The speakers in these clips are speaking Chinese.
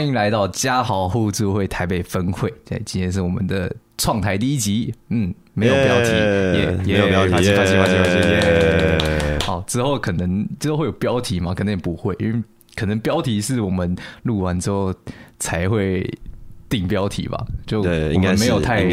欢迎来到嘉豪互助会台北分会。对，今天是我们的创台第一集。嗯，没有标题，也、没有标题，发发发耶！好，之后可能之后会有标题吗？可能也不会，因为可能标题是我们录完之后才会。定标题吧，就我们没有太，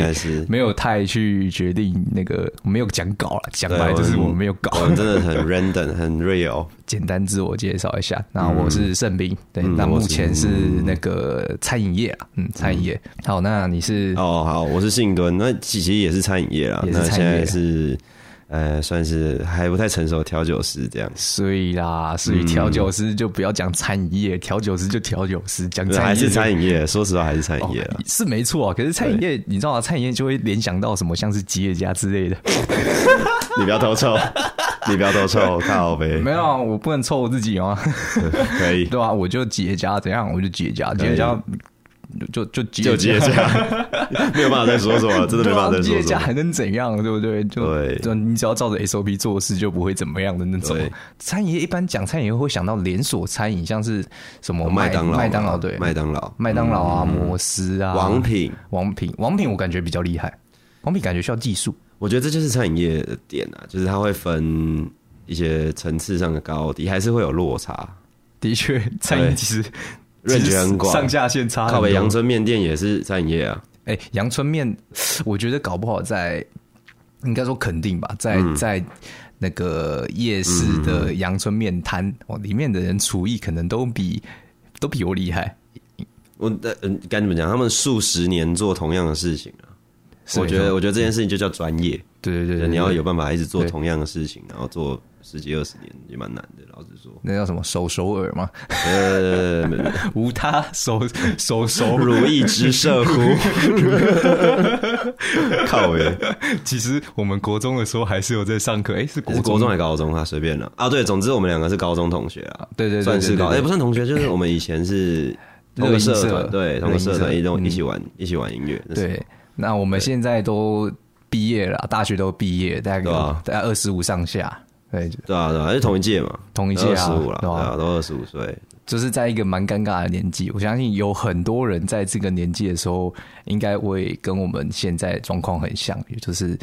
没有太去决定那个，没有讲稿了，讲白就是我们没有稿，我们真的很 random，很 real。简单自我介绍一下，那我是盛斌，对，那目前是那个餐饮业啊，嗯，餐饮业。好，那你是？哦，好，我是信敦，那其实也是餐饮业啊，那现在是。呃，算是还不太成熟的调酒师这样，所以啦，所以调酒师就不要讲餐饮业，调、嗯、酒师就调酒师，讲餐饮业还是餐饮业。说实话，还是餐饮业、哦、是没错啊。可是餐饮业，你知道吗？餐饮业就会联想到什么，像是吉野家之类的。你不要偷臭，你不要偷臭，靠呗。没有啊，我不能臭我自己吗？可以，对啊，我就吉野家怎样，我就吉野家，吉野家。就就就接这样，没有办法再说什么，真的没办法再说什么。接家还能怎样，对不对？就对，就你只要照着 SOP 做事，就不会怎么样的那种。餐饮一般讲餐饮会想到连锁餐饮，像是什么麦当劳、麦当劳对，麦当劳、麦当劳啊、摩斯啊、王品、王品、王品，我感觉比较厉害。王品感觉需要技术，我觉得这就是餐饮业的点啊，就是它会分一些层次上的高低，还是会有落差。的确，餐饮其实。认知很广，上下限差。靠北阳春面店也是餐饮业啊。哎、欸，阳春面，我觉得搞不好在，应该说肯定吧，在、嗯、在那个夜市的阳春面摊哦，里面的人厨艺可能都比都比我厉害。我的嗯，该怎么讲？他们数十年做同样的事情啊。我觉得，我觉得这件事情就叫专业。对对对，对，你要有办法一直做同样的事情，然后做。十几二十年也蛮难的，老实说。那叫什么手首尔吗？呃，无他手手手如意之射乎？靠北！其实我们国中的时候还是有在上课。哎、欸，是国中，国中还是高中啊？随便了啊。对，总之我们两个是高中同学啊。对对，對，算是高。哎、欸，不算同学，就是我们以前是 同个社团，对，同个社团一起一起玩，一起玩音乐。对，那我们现在都毕业了，大学都毕业，大概大概二十五上下。对对啊，对啊，还是同一届嘛，同一届啊，二十五了，对啊，都二十五岁，就是在一个蛮尴尬的年纪。我相信有很多人在这个年纪的时候，应该会跟我们现在状况很像，也就是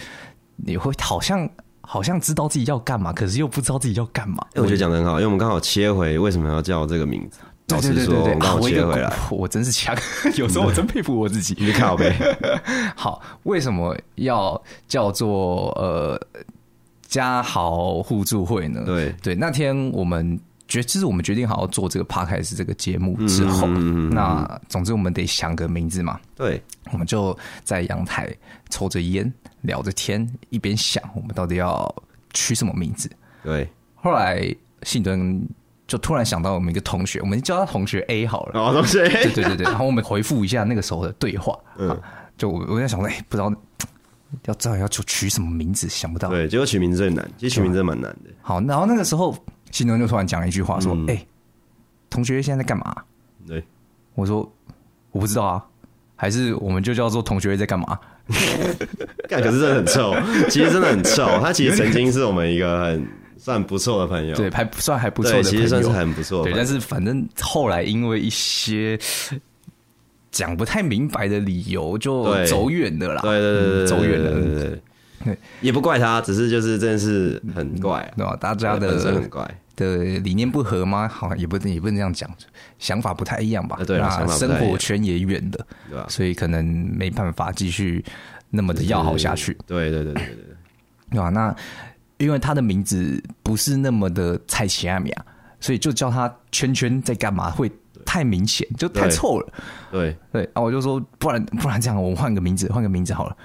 你会好像好像知道自己要干嘛，可是又不知道自己要干嘛。欸、我觉得讲得很好，因为我们刚好切回为什么要叫这个名字。对对对对对，刚好切回来，啊、我，我真是强，有时候我真佩服我自己。你看好呗。好，为什么要叫做呃？家豪互助会呢？对对，那天我们决，其实我们决定好好做这个 Podcast 这个节目之后，嗯、那总之我们得想个名字嘛。对，我们就在阳台抽着烟聊着天，一边想我们到底要取什么名字。对，后来信敦就突然想到我们一个同学，我们叫他同学 A 好了。哦，同学 A。对对对对，然后我们回复一下那个时候的对话。嗯，就我我在想说，哎，不知道。要知道要取什么名字，想不到。对，结果取名字最难。其实取名字蛮难的。好，然后那个时候，信敦就突然讲了一句话，说：“哎、嗯欸，同学现在在干嘛？”对，我说：“我不知道啊，还是我们就叫做同学在干嘛？” 干，可是真的很臭，其实真的很臭。他其实曾经是我们一个很算不错的朋友，对，还算还不错的朋友，其实算是很不错。对，但是反正后来因为一些。讲不太明白的理由就走远的啦，对对对对，走远了，对对对，也不怪他，只是就是真的是很怪，对吧？大家的很怪的理念不合吗？好像也不也不能这样讲，想法不太一样吧？对，那生活圈也远的，对吧？所以可能没办法继续那么的要好下去。对对对对对对吧？那因为他的名字不是那么的蔡奇阿米啊，所以就叫他圈圈在干嘛会。太明显，就太臭了。对对，然后我就说，不然不然这样，我们换个名字，换个名字好了。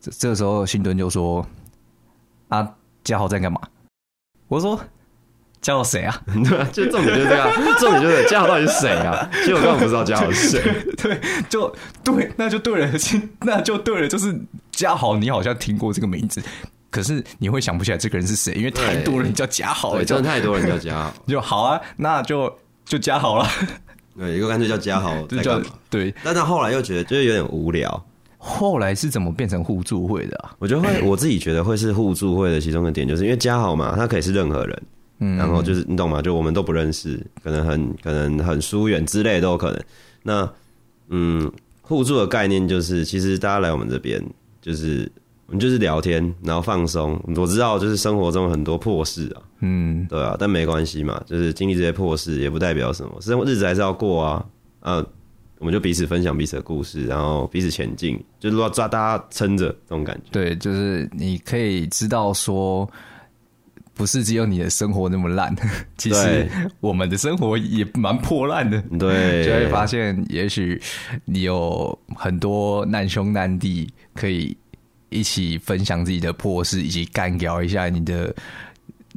这这个时候，新敦就说：“啊，嘉豪在干嘛？”我说：“嘉豪谁啊？”对，就重点就是这样，重点就是嘉豪到底是谁啊？其实我根本不知道嘉豪是谁。对，就对，那就对了，那就对了，就是嘉豪，你好像听过这个名字，可是你会想不起来这个人是谁，因为太多人叫家豪了，真的太多人叫家豪。就好啊，那就。就加好了，对，一个干脆叫加好，就叫对。但他后来又觉得就是有点无聊。后来是怎么变成互助会的啊？我觉得会，我自己觉得会是互助会的其中一个点，就是因为加好嘛，他可以是任何人，嗯，然后就是你懂吗？就我们都不认识，可能很可能很疏远之类都有可能。那嗯，互助的概念就是，其实大家来我们这边，就是我们就是聊天，然后放松。我知道，就是生活中很多破事啊，嗯，对啊，但没关系嘛，就是经历这些破事也不代表什么，生活日子还是要过啊，啊。我们就彼此分享彼此的故事，然后彼此前进，就是说抓大家撑着这种感觉。对，就是你可以知道说，不是只有你的生活那么烂，其实我们的生活也蛮破烂的。对，就会发现，也许你有很多难兄难弟，可以一起分享自己的破事，以及干聊一下你的。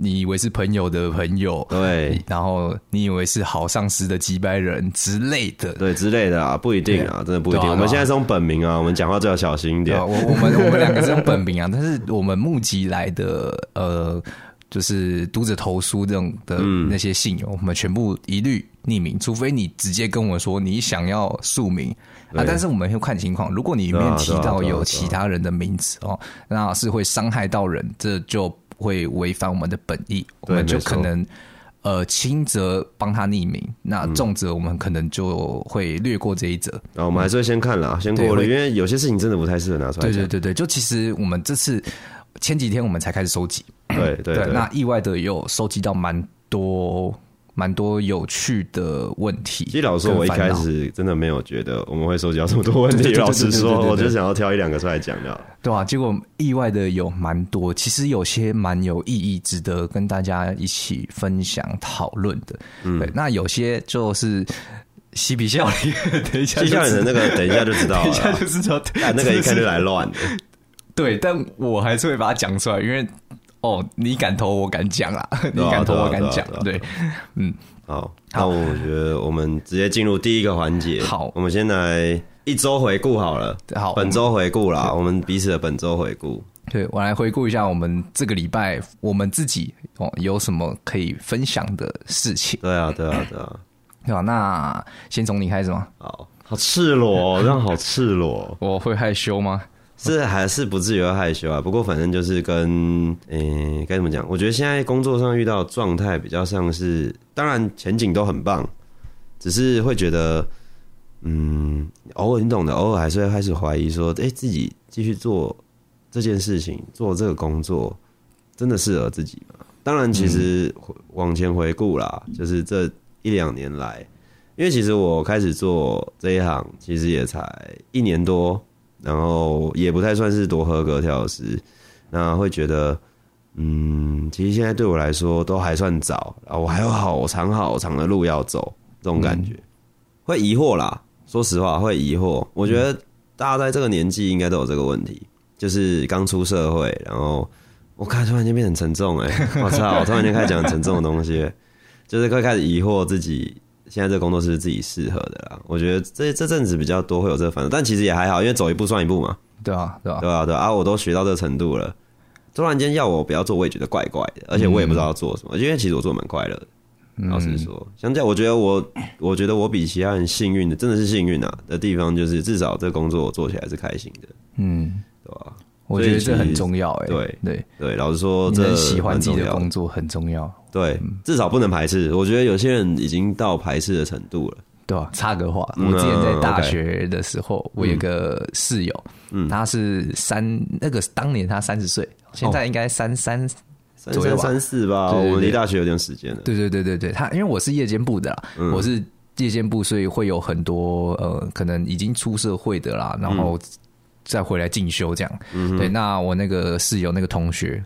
你以为是朋友的朋友，对，然后你以为是好上司的几百人之类的，对之类的啊，不一定啊，真的不一定。我们现在是用本名啊，我们讲话最要小心一点。我 我们我们两个是用本名啊，但是我们募集来的呃，就是读者投书这种的那些信用，我们全部一律匿名，除非你直接跟我说你想要署名啊。但是我们会看情况，如果你里面提到有其他人的名字哦，那是会伤害到人，这就。会违反我们的本意，我们就可能呃轻则帮他匿名，那重则我们可能就会略过这一则。那、嗯、我们还是会先看啦，先过了，因为有些事情真的不太适合拿出来。对对对对，就其实我们这次前几天我们才开始收集，对对对，那意外的有收集到蛮多。蛮多有趣的问题。其实老实说，我一开始真的没有觉得我们会收集到这么多问题。老实说，我就想要挑一两个出来讲的。对啊，结果意外的有蛮多，其实有些蛮有意义，值得跟大家一起分享讨论的。嗯，对，那有些就是嬉皮笑脸，等一下，嬉皮笑脸的那个，等一下就知道了，等一下就知道，那个一看就来乱的。对，但我还是会把它讲出来，因为。哦，你敢投我敢讲啊！你敢投我敢讲，对，嗯，好，那我觉得我们直接进入第一个环节。好，我们先来一周回顾好了。好，本周回顾啦，我们彼此的本周回顾。对，我来回顾一下我们这个礼拜我们自己哦有什么可以分享的事情。对啊，对啊，对啊，对吧？那先从你开始吗？好，好赤裸，这样好赤裸，我会害羞吗？是还是不至于害羞啊？不过反正就是跟诶，该怎么讲？我觉得现在工作上遇到状态比较像是，当然前景都很棒，只是会觉得，嗯，偶尔你懂的，偶尔还是会开始怀疑说，诶，自己继续做这件事情，做这个工作，真的适合自己吗？当然，其实往前回顾啦，就是这一两年来，因为其实我开始做这一行，其实也才一年多。然后也不太算是多合格调师，那会觉得，嗯，其实现在对我来说都还算早，然后我还有好长好长的路要走，这种感觉，嗯、会疑惑啦。说实话，会疑惑。我觉得大家在这个年纪应该都有这个问题，就是刚出社会，然后我看突然间变成沉重、欸，哎，我操，我突然间开始讲沉重的东西，就是会开始疑惑自己。现在这个工作是自己适合的啦，我觉得这这阵子比较多会有这个反应，但其实也还好，因为走一步算一步嘛。对啊，对啊，对啊，对啊，我都学到这个程度了。突然间要我不要做，我也觉得怪怪的，而且我也不知道要做什么，嗯、因为其实我做蛮快乐的。老实说，相较我觉得我，我觉得我比其他人幸运的，真的是幸运啊的地方，就是至少这个工作我做起来是开心的。嗯？我觉得这很重要，哎，对对对，老实说，这喜欢自己的工作很重要，对，至少不能排斥。我觉得有些人已经到排斥的程度了，对吧？插个话，我之前在大学的时候，我有个室友，嗯，他是三那个当年他三十岁，现在应该三三左右三四吧。我们离大学有点时间了。对对对对对，他因为我是夜间部的啦，我是夜间部，所以会有很多呃，可能已经出社会的啦，然后。再回来进修这样，嗯、对。那我那个室友那个同学，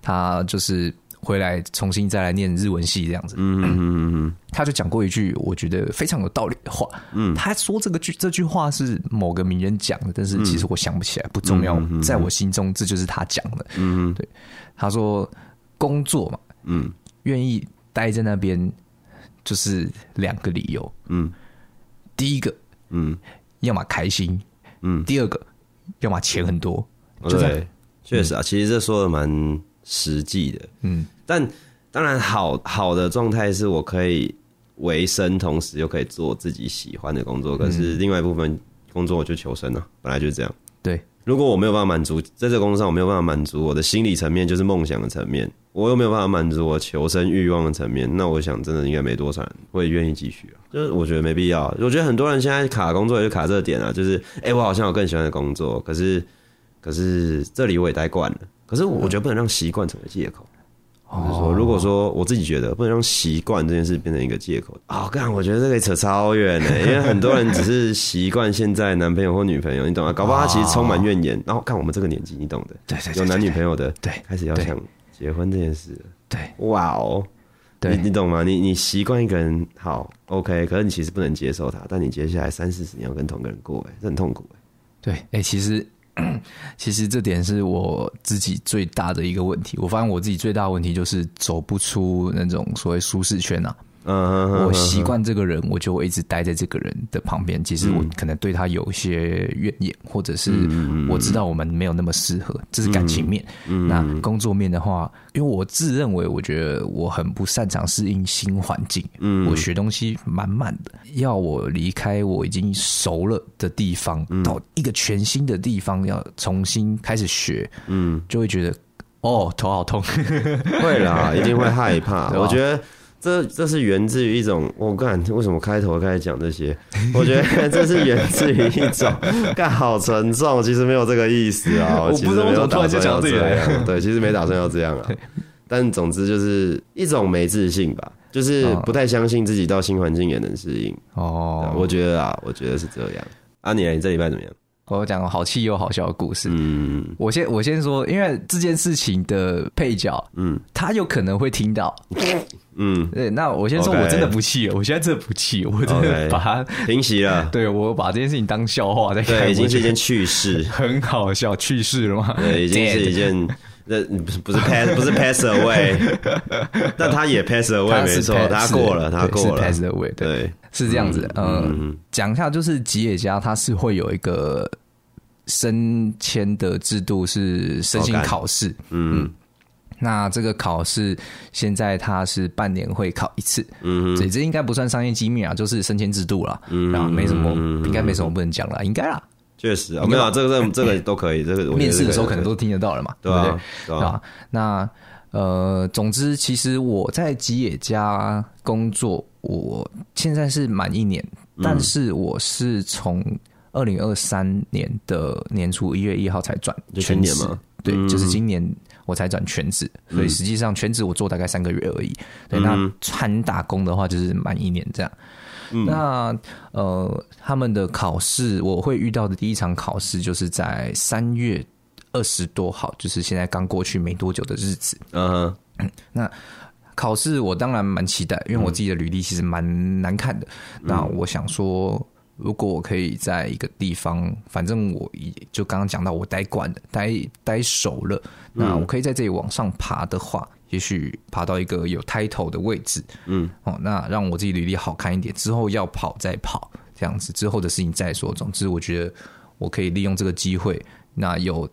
他就是回来重新再来念日文系这样子。嗯哼嗯嗯，他就讲过一句我觉得非常有道理的话。嗯，他说这个句这句话是某个名人讲的，但是其实我想不起来，不重要。嗯、在我心中，这就是他讲的。嗯哼对。他说工作嘛，嗯，愿意待在那边就是两个理由。嗯，第一个，嗯，要么开心。嗯，第二个。要么钱很多，对，确实啊，其实这说的蛮实际的，嗯，但当然好好的状态是我可以维生，同时又可以做自己喜欢的工作。可是另外一部分工作我就求生了，本来就是这样，对，如果我没有办法满足，在这个工作上我没有办法满足我的心理层面，就是梦想的层面，我又没有办法满足我求生欲望的层面，那我想真的应该没多少人会愿意继续啊。就是我觉得没必要。我觉得很多人现在卡工作也就卡这点啊，就是哎、我好像有更喜欢的工作，可是可是这里我也待惯了，可是我觉得不能让习惯成为借口。就是说，如果说我自己觉得不能让习惯这件事变成一个借口啊，干、哦，我觉得这个扯超远的，因为很多人只是习惯现在男朋友或女朋友，你懂吗？搞不好他其实充满怨言。然后看我们这个年纪，你懂的，对对，有男女朋友的，对，开始要想结婚这件事，对，哇哦，你你懂吗？你你习惯一个人好 OK，可是你其实不能接受他，但你接下来三四十年要跟同一个人过，哎，这很痛苦，哎，对，哎，其实。其实这点是我自己最大的一个问题。我发现我自己最大的问题就是走不出那种所谓舒适圈啊。嗯，我习惯这个人，我就会一直待在这个人的旁边。其实我可能对他有一些怨言，或者是我知道我们没有那么适合，这是感情面。那工作面的话，因为我自认为我觉得我很不擅长适应新环境，我学东西满满的。要我离开我已经熟了的地方，到一个全新的地方要重新开始学，嗯，就会觉得哦，头好痛。会啦，一定会害怕。我觉得。这这是源自于一种，我干为什么开头开始讲这些？我觉得这是源自于一种，干好沉重，其实没有这个意思啊，我其实没有打算要这样，对，其实没打算要这样啊。但总之就是一种没自信吧，就是不太相信自己到新环境也能适应。哦，我觉得啊，我觉得是这样。啊，你你这礼拜怎么样？我讲个好气又好笑的故事。嗯，我先我先说，因为这件事情的配角，嗯，他有可能会听到。嗯，对，那我先说，我真的不气了，我现在真的不气，我真的把它平息了。对，我把这件事情当笑话在看，对，已经是一件趣事，很好笑，趣事了吗？对，已经是一件，那不是 pass，不是 pass away，但他也 pass away，没错，他过了，他过了，pass away，对，是这样子。嗯，讲一下，就是吉野家，他是会有一个升迁的制度，是申请考试，嗯。那这个考试现在它是半年会考一次，嗯，所以这应该不算商业机密啊，就是升迁制度了，嗯，然后没什么，应该没什么不能讲了，应该啦，确实啊，没有这个这 这个都可以，这个面试的时候可能都听得到了嘛，对不对？啊？那呃，总之，其实我在吉野家工作，我现在是满一年，但是我是从二零二三年的年初一月一号才转全职嘛，对，就是今年。我才转全职，所以实际上全职我做大概三个月而已。对，那传打工的话就是满一年这样。那呃，他们的考试我会遇到的第一场考试就是在三月二十多号，就是现在刚过去没多久的日子。嗯，那考试我当然蛮期待，因为我自己的履历其实蛮难看的。那我想说。如果我可以在一个地方，反正我也就刚刚讲到，我待惯了，待待熟了，那我可以在这里往上爬的话，嗯、也许爬到一个有 title 的位置，嗯，哦，那让我自己履历好看一点，之后要跑再跑，这样子之后的事情再说。总之，我觉得我可以利用这个机会，那有。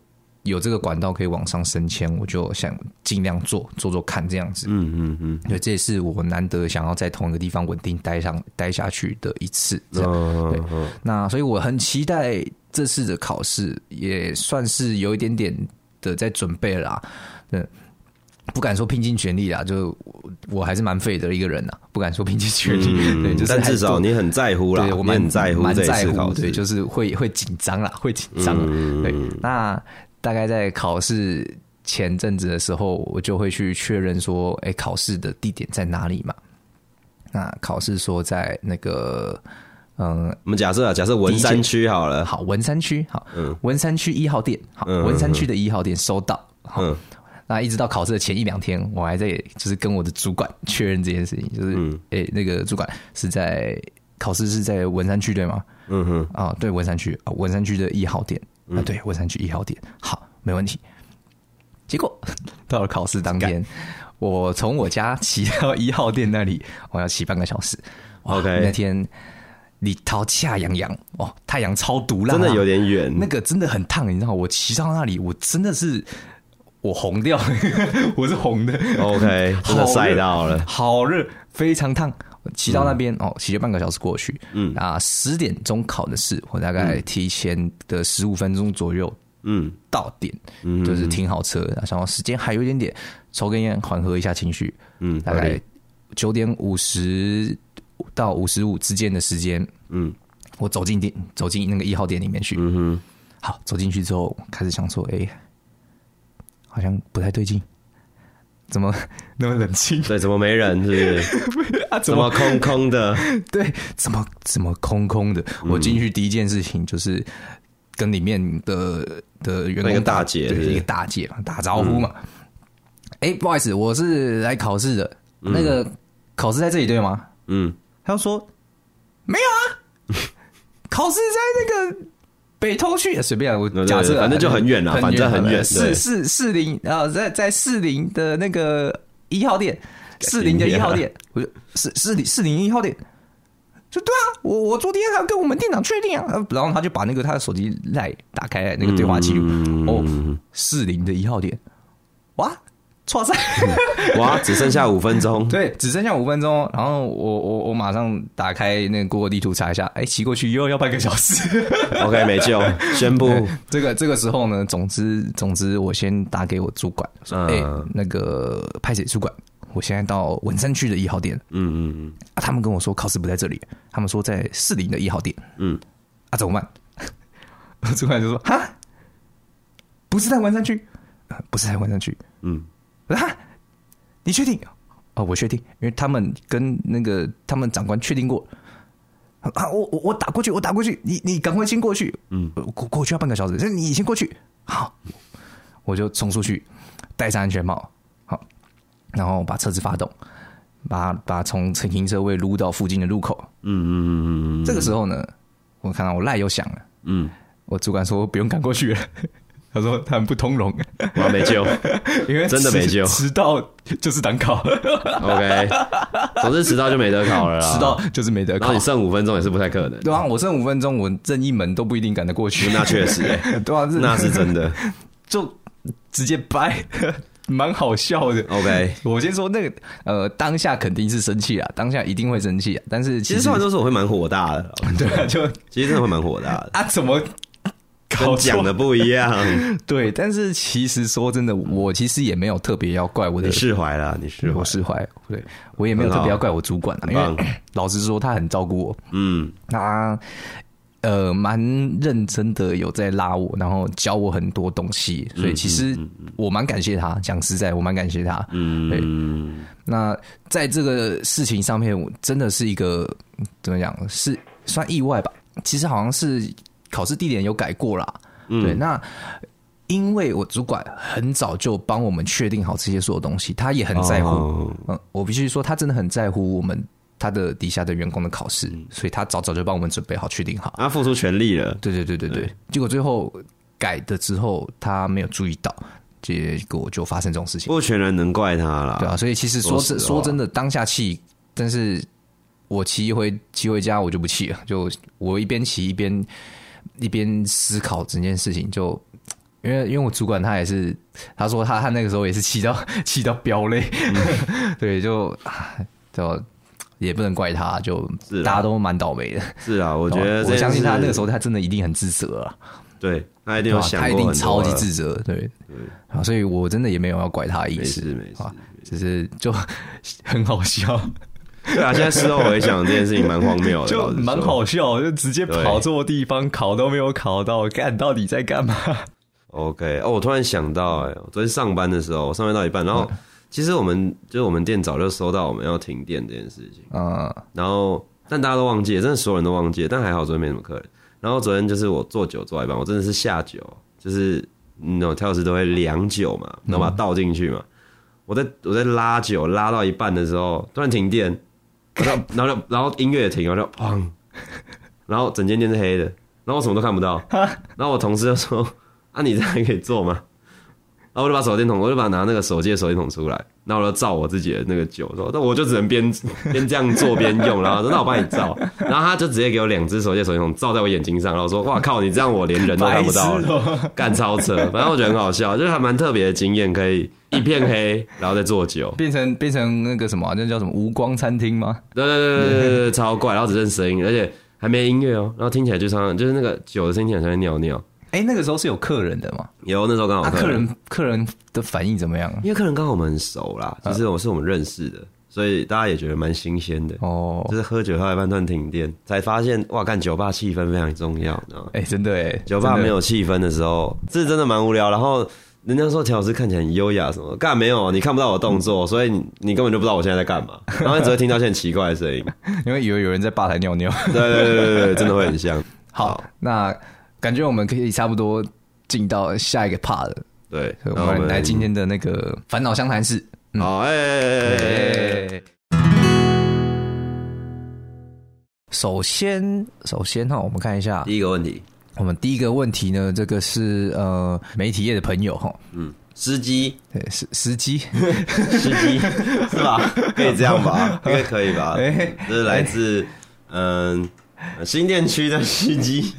有这个管道可以往上升迁，我就想尽量做做做看这样子。嗯嗯嗯，对，这也是我难得想要在同一个地方稳定待上待下去的一次。这样，对。那所以我很期待这次的考试，也算是有一点点的在准备啦。对，不敢说拼尽全力啦，就我还是蛮废的一个人呐，不敢说拼尽全力。对，就是至少你很在乎啦，我们很在乎，蛮在乎。对，就是会会紧张啦，会紧张。对，那。大概在考试前阵子的时候，我就会去确认说，哎、欸，考试的地点在哪里嘛？那考试说在那个，嗯，我们假设啊，假设文山区好了，好，文山区，好，嗯，文山区一号店，好，文山区的一号店收到，好，嗯、那一直到考试的前一两天，我还在就是跟我的主管确认这件事情，就是，哎、嗯欸，那个主管是在考试是在文山区对吗？嗯哼，啊，对，文山区啊，文山区的一号店。啊，对，我想去一号店，好，没问题。结果 到了考试当天，我从我家骑到一号店那里，我要骑半个小时。OK，那天里头恰洋洋，哦，太阳超毒辣，真的有点远，那个真的很烫，你知道，我骑到那里，我真的是我红掉了，我是红的。OK，真的晒到了，好热，非常烫。骑到那边、嗯、哦，骑了半个小时过去，嗯。啊，十点钟考的试，我大概提前的十五分钟左右，嗯，到点，嗯，就是停好车，然后时间还有一点点，抽根烟缓和一下情绪，嗯，大概九点五十到五十五之间的时间，嗯，我走进店，走进那个一号店里面去，嗯哼，好，走进去之后开始想说，哎、欸，好像不太对劲。怎么那么冷清？对，怎么没人？是不是？啊，怎么空空的？对，怎么怎么空空的？嗯、我进去第一件事情就是跟里面的的员工一个大姐，对，一个大姐嘛，打招呼嘛。哎、嗯欸，不好意思，我是来考试的。嗯、那个考试在这里对吗？嗯，他就说没有啊，考试在那个。北投区随便我假设，反正就很远了，反正很远。四四四零啊，在在四零的那个一号店，四零的一号店，我是四四零四零一号店。就对啊，我我昨天还跟我们店长确定啊，然后他就把那个他的手机来打开那个对话记录，哦，四零的一号店，哇！错赛，哇！只剩下五分钟，对，只剩下五分钟。然后我我我马上打开那个 Google 地图查一下，哎，骑过去又要半个小时。OK，没救，宣布这个 这个时候呢，总之总之，我先打给我主管说，哎，那个派遣主管，我现在到文山区的一号店。嗯嗯嗯，啊，他们跟我说考试不在这里，他们说在士林的一号店。嗯，啊，怎么办？主管就说，哈，不是在文山区，不是在文山区。嗯。啊，你确定？哦，我确定，因为他们跟那个他们长官确定过。啊，我我我打过去，我打过去，你你赶快先过去。嗯，过过去要半个小时，那你先过去。好，我就冲出去，戴上安全帽，好，然后把车子发动，把把从停车位撸到附近的路口。嗯嗯嗯嗯。这个时候呢，我看到我赖又响了。嗯，我主管说不用赶过去了。他说他很不通融，我没救，因为真的没救，迟到就是挡考。OK，总之迟到就没得考了啦，迟到就是没得考。然后你剩五分钟也是不太可能。对啊，我剩五分钟，我任意门都不一定赶得过去。那确实、欸，对啊，那是真的，就直接掰，蛮好笑的。OK，我先说那个，呃，当下肯定是生气啊，当下一定会生气啊。但是其实说完都是我会蛮火大的，对啊，就其实真的会蛮火大的啊，怎么？跟讲的不一样，对，但是其实说真的，我其实也没有特别要怪我的，你释怀了，你释怀，我释怀，对，我也没有特别要怪我主管了，因为 老实说，他很照顾我，嗯，他呃蛮认真的有在拉我，然后教我很多东西，所以其实我蛮感谢他，讲实在，我蛮感谢他，嗯，对，那在这个事情上面，我真的是一个怎么讲，是算意外吧？其实好像是。考试地点有改过啦，嗯、对，那因为我主管很早就帮我们确定好这些所有东西，他也很在乎。哦、嗯，我必须说，他真的很在乎我们他的底下的员工的考试，嗯、所以他早早就帮我们准备好、确定好。他付出全力了。对对对对对，对结果最后改的之后，他没有注意到，结果就发生这种事情。不全然能怪他了，对啊。所以其实说是说真的，当下气，但是我骑回骑回家，我就不气了，就我一边骑一边。一边思考整件事情，就因为因为我主管他也是，他说他他那个时候也是气到 气到飙泪，嗯、对，就就也不能怪他，就大家都蛮倒霉的。是啊，我觉得我相信他那个时候他真的一定很自责啊，对，他一定有想过，他一定超级自责，对，对。啊，所以我真的也没有要怪他的意思，没事，只是就 很好笑。对啊，现在事后回想这件事情蛮荒谬的，就蛮好笑，就直接跑错地方，考都没有考到，干到底在干嘛？OK，哦，我突然想到，哎，昨天上班的时候，我上班到一半，然后其实我们就是我们店早就收到我们要停电这件事情啊，嗯、然后但大家都忘记了，真的所有人都忘记了，但还好昨天没什么客人。然后昨天就是我做酒做一半，我真的是下酒，就是那种调酒师都会量酒嘛，然后把它倒进去嘛，嗯、我在我在拉酒拉到一半的时候，突然停电。然后，然后，然后音乐也停了，然后砰，然后整间店是黑的，然后我什么都看不到。然后我同事就说：“啊，你这样还可以做吗？”然然后我就把手电筒，我就把拿那个手机的手电筒出来，然后我就照我自己的那个酒，说那我就只能边边这样做边用，然后说那我帮你照，然后他就直接给我两只手机的手电筒照在我眼睛上，然后说哇靠，你这样我连人都看不到了，干超车，反正我觉得很好笑，就是还蛮特别的经验，可以一片黑，然后再做酒，变成变成那个什么，那叫什么无光餐厅吗？对对对对对对，超怪，然后只剩声音，而且还没音乐哦，然后听起来就像就是那个酒的声音，好像在尿尿。哎、欸，那个时候是有客人的吗？有，那时候刚好客人、啊、客人客人的反应怎么样？因为客人刚好我们很熟啦，就是我是我们认识的，啊、所以大家也觉得蛮新鲜的哦。就是喝酒喝一半突然停电，才发现哇，干酒吧气氛非常重要，你知道吗？哎、欸，真的哎，酒吧没有气氛的时候，这真的蛮无聊。然后人家说田老师看起来很优雅，什么干没有？你看不到我动作，所以你你根本就不知道我现在在干嘛，然后你只会听到一些很奇怪的声音，因为以为有人在吧台尿尿。对对对对对，真的会很像。好，好那感觉我们可以差不多。进到下一个 part 了，对，我们来今天的那个烦恼相谈室。好，哎、欸，首先，首先哈，我们看一下第一个问题。我们第一个问题呢，这个是呃媒体业的朋友哈，嗯，司机，对，司司机，司机 是吧？可以这样吧？应 该可以吧？欸、这是来自嗯。欸新店区的司机，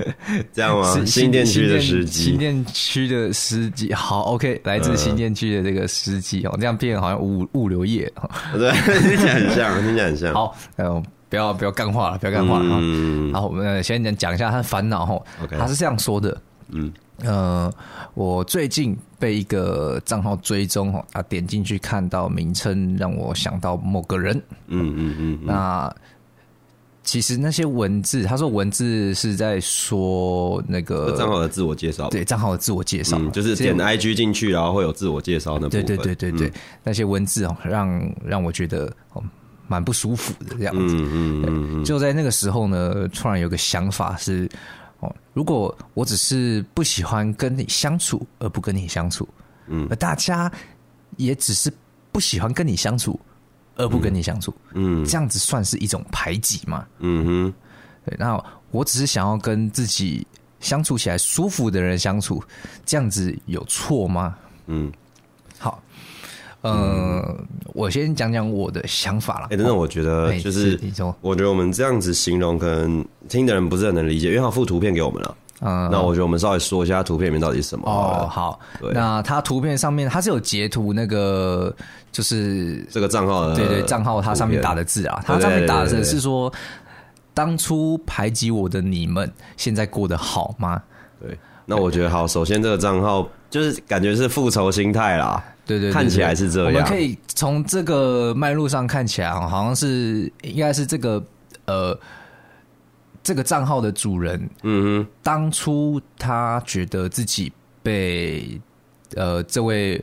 这样吗？新店区的司机，新店区的司机，好，OK，来自新店区的这个司机哦，这样变好像物物流业，对，听起来很像，听起来很像。好，呃，不要不要干话了，不要干话了。嗯，然后我们先讲一下他的烦恼哈。他是这样说的，嗯，呃，我最近被一个账号追踪哈，啊，点进去看到名称，让我想到某个人。嗯嗯嗯，那。其实那些文字，他说文字是在说那个账号的自我介绍，对账号的自我介绍、嗯，就是点 IG 进去，然后会有自我介绍的部分。对对对对对，嗯、那些文字哦，让让我觉得哦蛮不舒服的这样子。嗯嗯嗯嗯。就在那个时候呢，突然有个想法是哦，如果我只是不喜欢跟你相处，而不跟你相处，嗯，而大家也只是不喜欢跟你相处。而不跟你相处，嗯，这样子算是一种排挤嘛？嗯哼，对，那我只是想要跟自己相处起来舒服的人相处，这样子有错吗？嗯，好，呃，嗯、我先讲讲我的想法了。哎、欸，等等，我觉得就是，我觉得我们这样子形容，可能听的人不是很能理解，因为他附图片给我们了。嗯，那我觉得我们稍微说一下图片里面到底是什么。哦，好，对。那它图片上面它是有截图那个，就是这个账号的，对对，账号它上面打的字啊，它上面打的是说，当初排挤我的你们，现在过得好吗？对，那我觉得好，首先这个账号就是感觉是复仇心态啦，对对，对，看起来是这样。我们可以从这个脉络上看起来，好像是应该是这个呃。这个账号的主人，嗯哼，当初他觉得自己被呃这位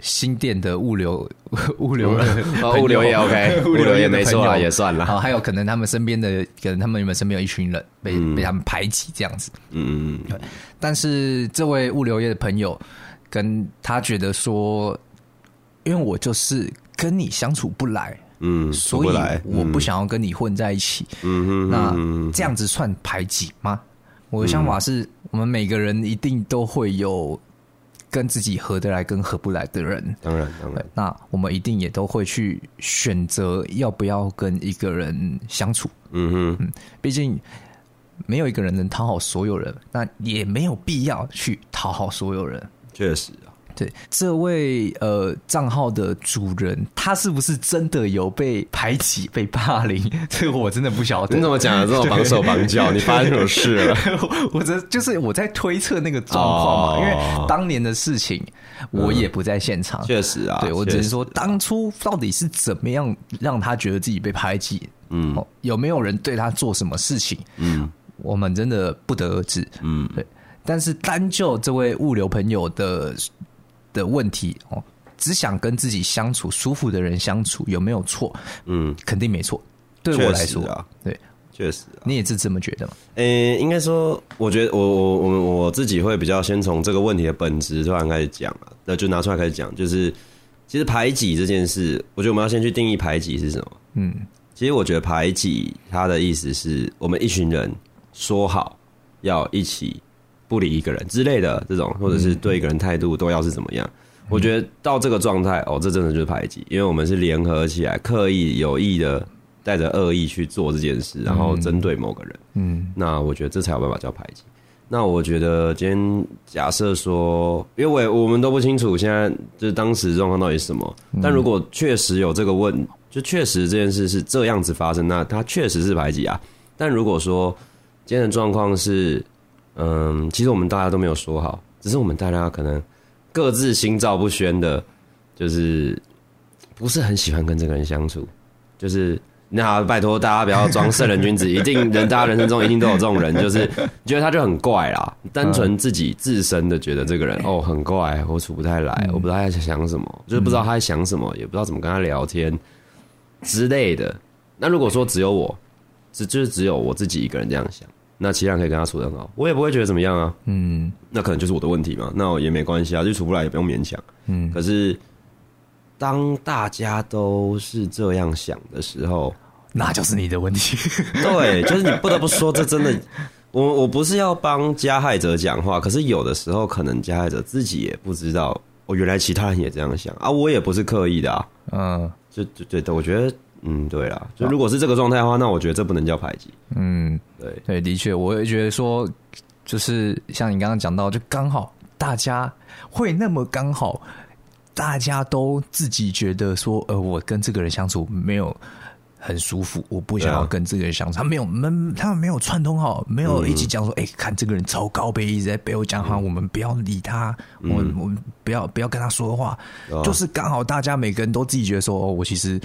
新店的物流 物流人物流也 OK，物流也没错啊，也算了。好，还有可能他们身边的，可能他们原本身边有一群人被、嗯、被他们排挤这样子，嗯嗯嗯。但是这位物流业的朋友跟他觉得说，因为我就是跟你相处不来。嗯，所以我不想要跟你混在一起。嗯嗯，那这样子算排挤吗？我的想法是我们每个人一定都会有跟自己合得来跟合不来的人。当然，当然，那我们一定也都会去选择要不要跟一个人相处。嗯哼，嗯，毕竟没有一个人能讨好所有人，那也没有必要去讨好所有人。确实。对，这位呃账号的主人，他是不是真的有被排挤、被霸凌？这个我真的不晓得。你怎么讲的这么绑手绑脚？你发生什么事了？我这就是我在推测那个状况嘛，哦、因为当年的事情我也不在现场。确、嗯、实啊，对我只是说当初到底是怎么样让他觉得自己被排挤？嗯，有没有人对他做什么事情？嗯，我们真的不得而知。嗯，对。但是单就这位物流朋友的。的问题哦，只想跟自己相处舒服的人相处有没有错？嗯，肯定没错。对我来说啊，对，确实，你也是这么觉得吗？诶，应该说，我觉得我我我我自己会比较先从这个问题的本质突然开始讲啊，那就拿出来开始讲，就是其实排挤这件事，我觉得我们要先去定义排挤是什么。嗯，其实我觉得排挤它的意思是我们一群人说好要一起。不理一个人之类的这种，或者是对一个人态度都要是怎么样？我觉得到这个状态，哦，这真的就是排挤，因为我们是联合起来，刻意有意的带着恶意去做这件事，然后针对某个人。嗯，那我觉得这才有办法叫排挤。那我觉得今天假设说，因为我我们都不清楚现在就是当时状况到底是什么，但如果确实有这个问，就确实这件事是这样子发生，那它确实是排挤啊。但如果说今天的状况是，嗯，其实我们大家都没有说好，只是我们大家可能。各自心照不宣的，就是不是很喜欢跟这个人相处。就是那拜托大家不要装圣人君子，一定人大家人生中一定都有这种人，就是觉得他就很怪啦，单纯自己自身的觉得这个人哦很怪，我处不太来，我不知道他在想什么，就是不知道他在想什么，也不知道怎么跟他聊天之类的。那如果说只有我，只就是只有我自己一个人这样想。那其他人可以跟他处得很好，我也不会觉得怎么样啊。嗯，那可能就是我的问题嘛，那我也没关系啊，就处不来也不用勉强。嗯，可是当大家都是这样想的时候，那就是你的问题。对，就是你不得不说，这真的，我我不是要帮加害者讲话，可是有的时候可能加害者自己也不知道，哦原来其他人也这样想啊，我也不是刻意的啊。嗯，就就对的，我觉得。嗯，对啦，就如果是这个状态的话，那我觉得这不能叫排挤。嗯，对对，的确，我也觉得说，就是像你刚刚讲到，就刚好大家会那么刚好，大家都自己觉得说，呃，我跟这个人相处没有很舒服，我不想要跟这个人相处。啊、他没有，们他们没有串通好，没有一起讲说，哎、嗯欸，看这个人超高呗，一直在背后讲话，嗯、我们不要理他，嗯、我们我们不要不要跟他说话，嗯、就是刚好大家每个人都自己觉得说，哦，我其实。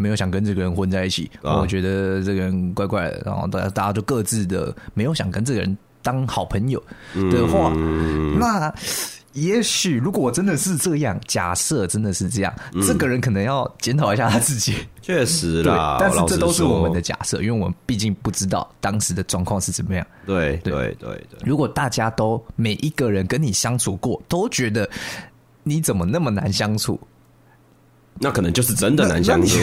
没有想跟这个人混在一起，啊、我觉得这个人怪怪的，然后大家大家就各自的没有想跟这个人当好朋友的话，嗯、那也许如果真的是这样，假设真的是这样，嗯、这个人可能要检讨一下他自己。确实啦，但是这都是我们的假设，因为我们毕竟不知道当时的状况是怎么样。对对对对，如果大家都每一个人跟你相处过，都觉得你怎么那么难相处？那可能就是真的难相处。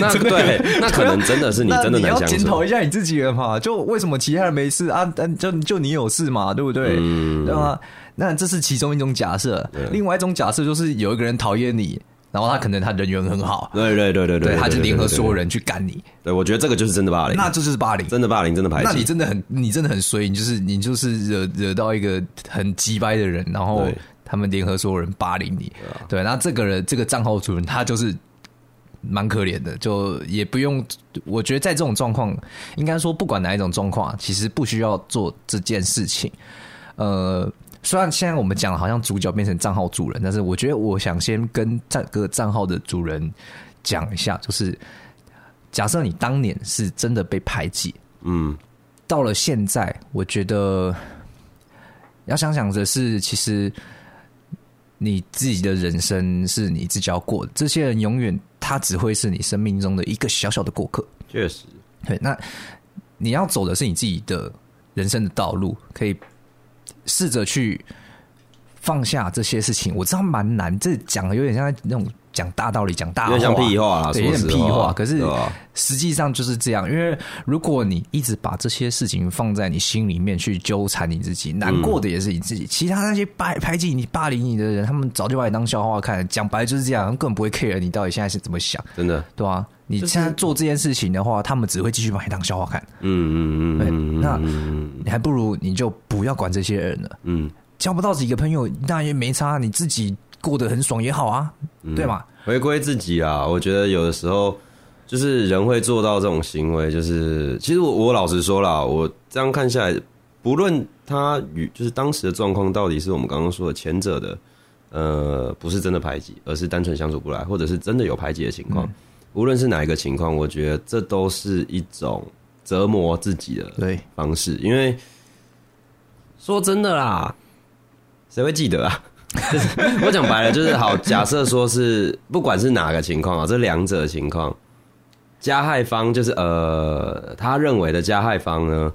那 对，那可能真的是你真的难相处。你要检讨一下你自己了嘛？就为什么其他人没事啊？就就你有事嘛？对不对？嗯、对吗？那这是其中一种假设。另外一种假设就是有一个人讨厌你，然后他可能他人缘很好。对对对对对，他就联合所有人去干你。对，我觉得这个就是真的霸凌。那这就是霸凌，真的霸凌，真的排挤。那你真的很，你真的很衰，你就是你就是惹惹到一个很鸡掰的人，然后。他们联合所有人霸凌你，对，那这个人这个账号主人他就是蛮可怜的，就也不用。我觉得在这种状况，应该说不管哪一种状况，其实不需要做这件事情。呃，虽然现在我们讲好像主角变成账号主人，但是我觉得我想先跟这个账号的主人讲一下，就是假设你当年是真的被排挤，嗯，到了现在，我觉得要想想的是，其实。你自己的人生是你自己要过的，这些人永远他只会是你生命中的一个小小的过客。确实，对，那你要走的是你自己的人生的道路，可以试着去放下这些事情。我知道蛮难，这讲的有点像那种。讲大道理，讲大话，有点像屁话啦，对，有点屁话。可是实际上就是这样，因为如果你一直把这些事情放在你心里面去纠缠你自己，难过的也是你自己。其他那些排排挤你、霸凌你的人，他们早就把你当笑话看。讲白就是这样，他们根本不会 care 你到底现在是怎么想，真的，对吧？你现在做这件事情的话，他们只会继续把你当笑话看。嗯嗯嗯，那你还不如你就不要管这些人了。嗯，交不到几个朋友，那也没差，你自己。过得很爽也好啊，嗯、对吗？回归自己啊，我觉得有的时候就是人会做到这种行为，就是其实我我老实说啦，我这样看下来，不论他与就是当时的状况到底是我们刚刚说的前者的，呃，不是真的排挤，而是单纯相处不来，或者是真的有排挤的情况，嗯、无论是哪一个情况，我觉得这都是一种折磨自己的对方式，因为说真的啦，谁会记得啊？就 是我讲白了，就是好。假设说是不管是哪个情况啊，这两者情况，加害方就是呃，他认为的加害方呢，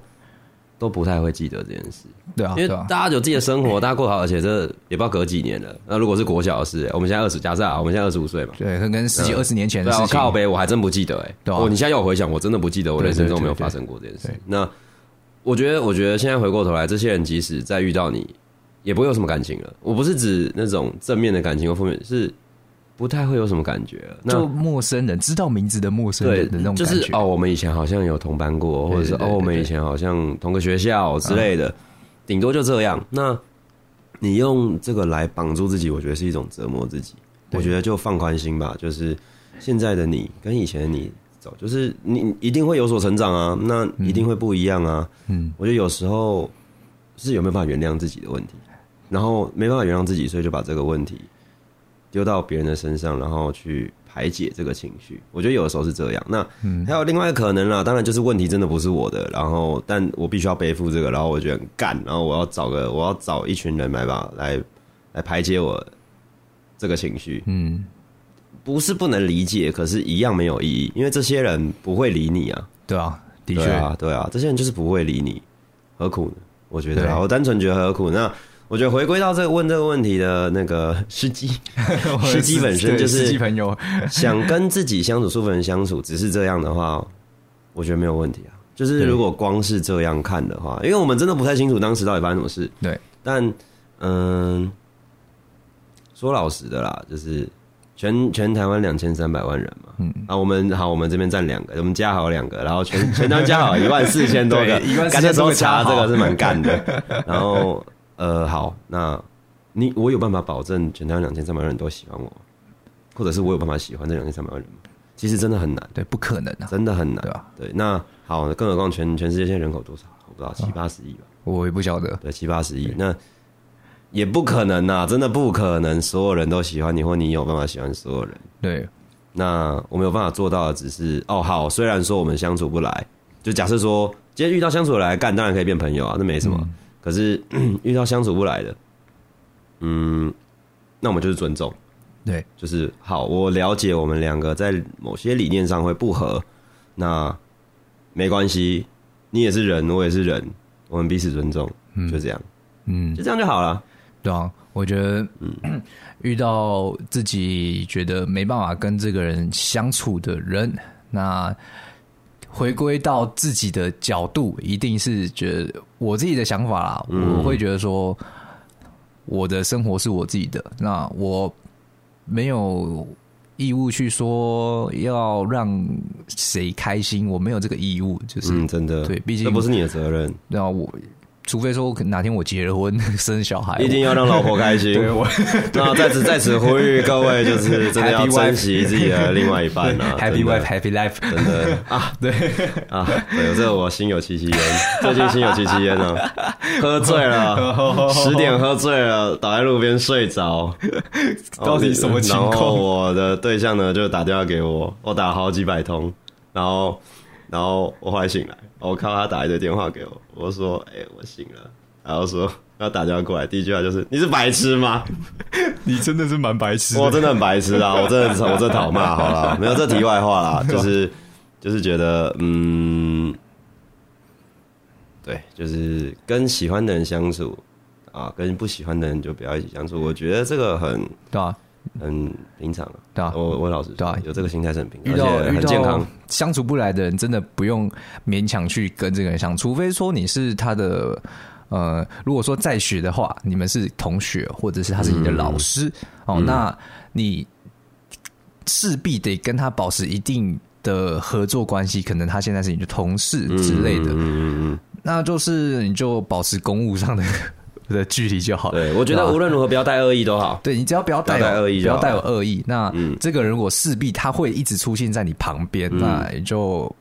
都不太会记得这件事。对啊，因为大家有自己的生活，大家过好，而且这也不知道隔几年了。那如果是国小的事，我们现在二十，假设啊，我们现在二十五岁嘛，对，跟十几二十年前的事情。靠北，我还真不记得哎。对啊，你现在要我回想，我真的不记得我人生中没有发生过这件事。那我觉得，我觉得现在回过头来，这些人即使再遇到你。也不会有什么感情了。我不是指那种正面的感情或负面，是不太会有什么感觉了。那就陌生人知道名字的陌生人的那种感觉，就是哦，我们以前好像有同班过，或者是哦，我们以前好像同个学校之类的，顶多就这样。那你用这个来绑住自己，我觉得是一种折磨自己。我觉得就放宽心吧，就是现在的你跟以前的你走，就是你一定会有所成长啊，那一定会不一样啊。嗯，我觉得有时候是有没有办法原谅自己的问题，然后没办法原谅自己，所以就把这个问题丢到别人的身上，然后去排解这个情绪。我觉得有的时候是这样。那还有另外一个可能啦，当然就是问题真的不是我的，然后但我必须要背负这个，然后我觉得很干，然后我要找个我要找一群人来吧，来来排解我。这个情绪，嗯，不是不能理解，可是一样没有意义，因为这些人不会理你啊。对啊，的确啊，对啊，这些人就是不会理你，何苦呢？我觉得啊，我单纯觉得何苦？那我觉得回归到这个问这个问题的那个司机，司机本身就是朋友，想跟自己相处、舒服人相处，只是这样的话，我觉得没有问题啊。就是如果光是这样看的话，因为我们真的不太清楚当时到底发生什么事。对，但嗯。说老实的啦，就是全全台湾两千三百万人嘛，嗯啊，我们好，我们这边占两个，我们加好两个，然后全全台加好 一万四千多个，一万四千多个查这个是蛮干的。然后呃，好，那你我有办法保证全台湾两千三百万人都喜欢我，或者是我有办法喜欢这两千三百万人吗？其实真的很难，对，不可能啊，真的很难，对吧？对，那好，更何况全全世界现在人口多少？我不知道，七八十亿吧，我也不晓得，对，七八十亿，那。也不可能呐，真的不可能，所有人都喜欢你，或你有办法喜欢所有人。对，那我没有办法做到的，只是哦，好，虽然说我们相处不来，就假设说今天遇到相处来干，当然可以变朋友啊，那没什么。嗯、可是 遇到相处不来的，嗯，那我们就是尊重，对，就是好，我了解我们两个在某些理念上会不合，那没关系，你也是人，我也是人，我们彼此尊重，嗯、就这样，嗯，就这样就好了。对啊，我觉得，嗯，遇到自己觉得没办法跟这个人相处的人，那回归到自己的角度，一定是觉得我自己的想法啦。我会觉得说，我的生活是我自己的，那我没有义务去说要让谁开心，我没有这个义务，就是、嗯、真的，对，毕竟这不是你的责任。那我。除非说哪天我结了婚 生小孩，一定要让老婆开心。对，我 那在此在此呼吁各位，就是真的要珍惜自己的另外一半啊！Happy wife, happy life，真的啊，对啊，对，这我心有戚戚焉，最近心有戚戚焉呢，喝醉了，十点喝醉了，倒在路边睡着，到底什么情况？然后我的对象呢就打电话给我，我打了好几百通，然后然后我后来醒来。我看到他打一堆电话给我，我说：“哎、欸，我醒了。”然后说要打电话过来，第一句话就是：“你是白痴吗？” 你真的是蛮白痴，我真的很白痴啊！我真的，我真的讨骂好了，没有这题外话啦，就是就是觉得，嗯，对，就是跟喜欢的人相处啊，跟不喜欢的人就不要一起相处。我觉得这个很对啊。很平常啊，对啊，我我老实说，对啊，有这个心态是很平常，遇到而且很健康。相处不来的人，真的不用勉强去跟这个人相处，除非说你是他的呃，如果说在学的话，你们是同学，或者是他是你的老师、嗯、哦，嗯、那你势必得跟他保持一定的合作关系，可能他现在是你的同事之类的，嗯嗯嗯，那就是你就保持公务上的。的距离就好。对，我觉得无论如何不要带恶意都好。对，你只要不要带恶意，不要带有恶意。那这个人如果势必他会一直出现在你旁边，那你就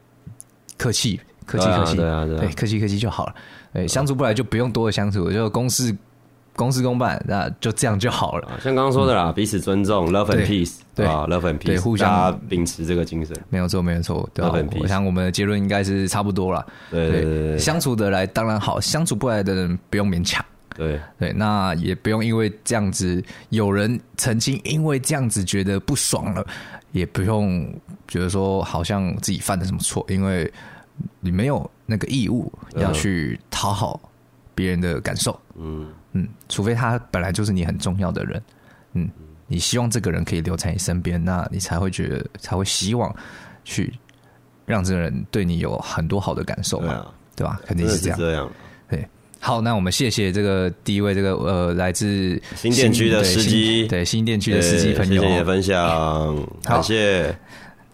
客气客气客气，对啊对，客气客气就好了。对，相处不来就不用多的相处，就公事公事公办，那就这样就好了。像刚刚说的啦，彼此尊重，love and peace，对啊，love and peace，对，互相秉持这个精神，没有错没有错。对啊，我想我们的结论应该是差不多了。对，相处得来当然好，相处不来的人不用勉强。对对，那也不用因为这样子，有人曾经因为这样子觉得不爽了，也不用觉得说好像自己犯了什么错，因为你没有那个义务要去讨好别人的感受。嗯嗯，除非他本来就是你很重要的人，嗯，你希望这个人可以留在你身边，那你才会觉得才会希望去让这个人对你有很多好的感受嘛，对吧？肯定是这样。这样。对。好，那我们谢谢这个第一位这个呃来自新店区的司机，对新店区的司机朋友，谢谢你的分享，感谢。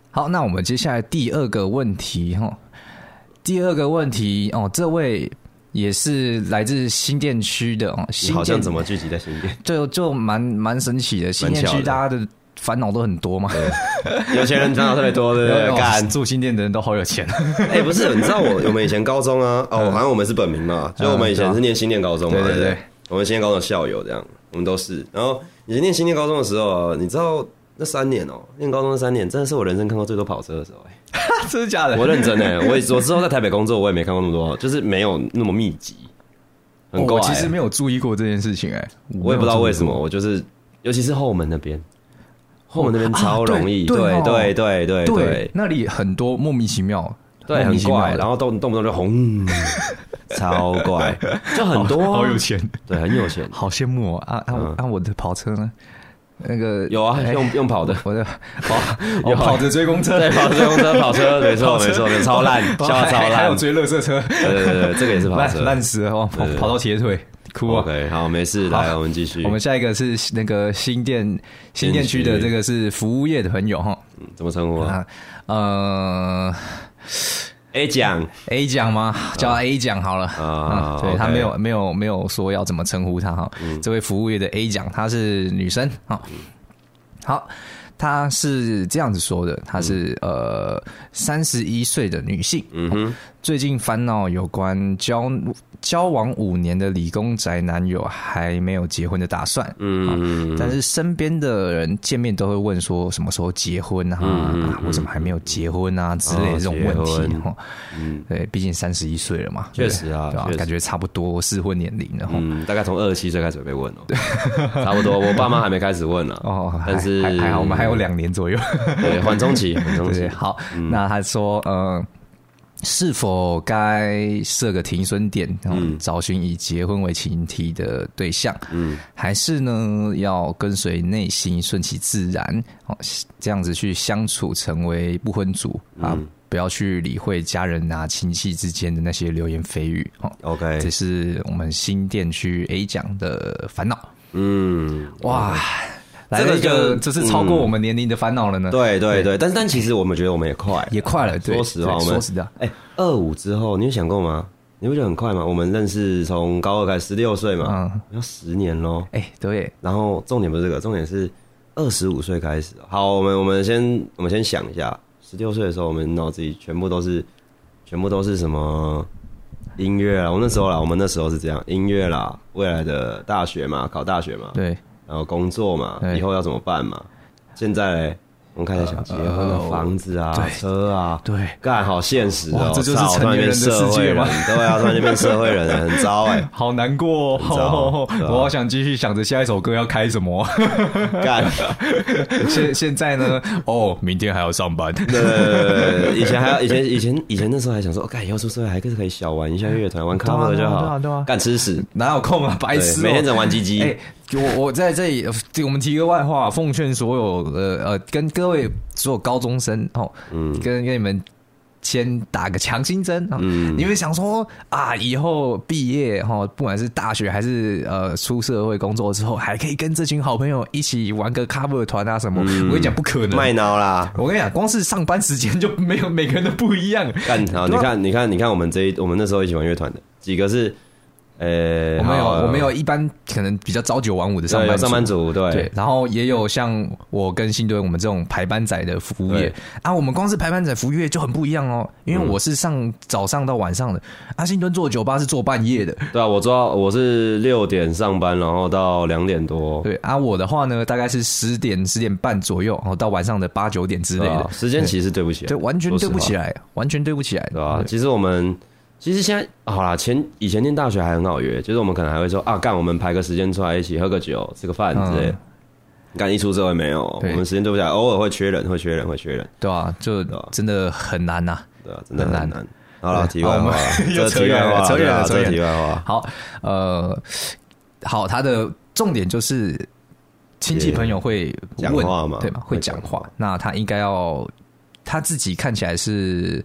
好，那我们接下来第二个问题哈，第二个问题哦，这位也是来自新店区的哦，新店。好像怎么聚集在新店？就就蛮蛮神奇的，新店区大家的烦恼都很多嘛，有钱人烦恼特别多，对 不对？干住新店的人都好有钱。哎，不是，你知道我我们以前高中啊，哦，好像我们是本名嘛，就我们以前是念新店高中嘛，对对对，我们新店高中校友这样，我们都是。然后以前念新店高中的时候，你知道？那三年哦、喔，念高中那三年，真的是我人生看过最多跑车的时候哎、欸，真的假的？我认真哎，我我之后在台北工作，我也没看过那么多，就是没有那么密集。很。我其实没有注意过这件事情哎、我也不知道为什么，我就是，尤其是后门那边，后门那边超容易，对对对对对，那里很多莫名其妙，对，很怪，然后动动不动就轰，超怪，就很多，好有钱，对，很有钱，好羡慕啊啊啊！我的跑车呢？那个有啊，用用跑的，我的跑，有跑着追公车，对，跑着追公车，跑车，没错没错，超烂，笑超烂，还有追乐色车，对对对，这个也是跑车，烂死了，跑跑到铁腿，哭啊！OK，好，没事，来，我们继续。我们下一个是那个新店新店区的这个是服务业的朋友哈，怎么称呼啊？呃。A 奖 A 奖吗？叫 A 奖好了啊。对他没有没有没有说要怎么称呼他哈。这位服务业的 A 奖，她是女生哈。好，她是这样子说的，她是呃三十一岁的女性。嗯哼，最近烦恼有关交。交往五年的理工宅男友还没有结婚的打算，嗯，但是身边的人见面都会问说什么时候结婚啊？嗯，为什么还没有结婚啊？之类的这种问题哈，嗯，对，毕竟三十一岁了嘛，确实啊，对吧？感觉差不多适婚年龄了哈，嗯，大概从二十七岁开始被问哦，对，差不多，我爸妈还没开始问呢，哦，但是还好，我们还有两年左右，对，缓冲期，缓冲期，好，那他说，嗯。是否该设个停损点，然后找寻以结婚为前提的对象？嗯，还是呢，要跟随内心，顺其自然，哦，这样子去相处，成为不婚族啊，不要去理会家人啊、亲戚之间的那些流言蜚语。哦，OK，这是我们新店区 A 讲的烦恼。嗯，哇。这个就这是超过我们年龄的烦恼了呢。对对对，但是但其实我们觉得我们也快，也快了。说实话，我们说实的，哎，二五之后，你有想过吗？你不觉得很快吗？我们认识从高二开始，十六岁嘛，嗯，要十年喽。哎，对。然后重点不是这个，重点是二十五岁开始。好，我们我们先我们先想一下，十六岁的时候，我们脑子里全部都是全部都是什么音乐啊？我那时候啦，我们那时候是这样，音乐啦，未来的大学嘛，考大学嘛，对。然后工作嘛，以后要怎么办嘛？现在我们开始想结婚的房子啊，车啊，对，干好现实哦，这就是成年人的世界嘛。对啊，突然间变社会人，很糟哎，好难过哦。我好想继续想着下一首歌要开什么。干，现现在呢？哦，明天还要上班。对，以前还要以前以前以前那时候还想说，干以后出社会还可以可以小玩一下乐团，玩 cover 就好。干吃屎，哪有空啊，白痴，每天整玩鸡鸡。我我在这里，我们提个外话，奉劝所有呃呃，跟各位所有高中生哦，嗯，跟跟你们先打个强心针啊，嗯，你们想说啊，以后毕业哈，不管是大学还是呃出社会工作之后，还可以跟这群好朋友一起玩个 cover 团啊什么？嗯、我跟你讲，不可能，麦闹啦！我跟你讲，光是上班时间就没有 每个人都不一样。干好，你看，你看，你看，我们这一我们那时候一起玩乐团的几个是。呃，欸、我们有，我们有，一般可能比较朝九晚五的上班上班族，对，对，然后也有像我跟新墩我们这种排班仔的服务业。啊，我们光是排班仔服务业就很不一样哦，因为我是上早上到晚上的，阿、新墩做酒吧是做半夜的，对啊，我做我是六点上班，然后到两点多，对啊，我的话呢，大概是十点十点半左右，然后到晚上的八九点之类的，啊、时间其实对不起来，对，完全对不起来，完全对不起来，对吧、其实我们。其实现在好啦，前以前念大学还很好约，就是我们可能还会说啊，干我们排个时间出来一起喝个酒、吃个饭之类的。干、嗯、一出社会没有，我们时间对不起来，偶尔会缺人，会缺人，会缺人，对啊，就真的很难呐、啊，对啊，真的很难。难好了，题外话，又扯远了，扯远了，扯题外话。好，呃，好，他的重点就是亲戚朋友会讲话嘛，对吗？会讲话，话那他应该要他自己看起来是。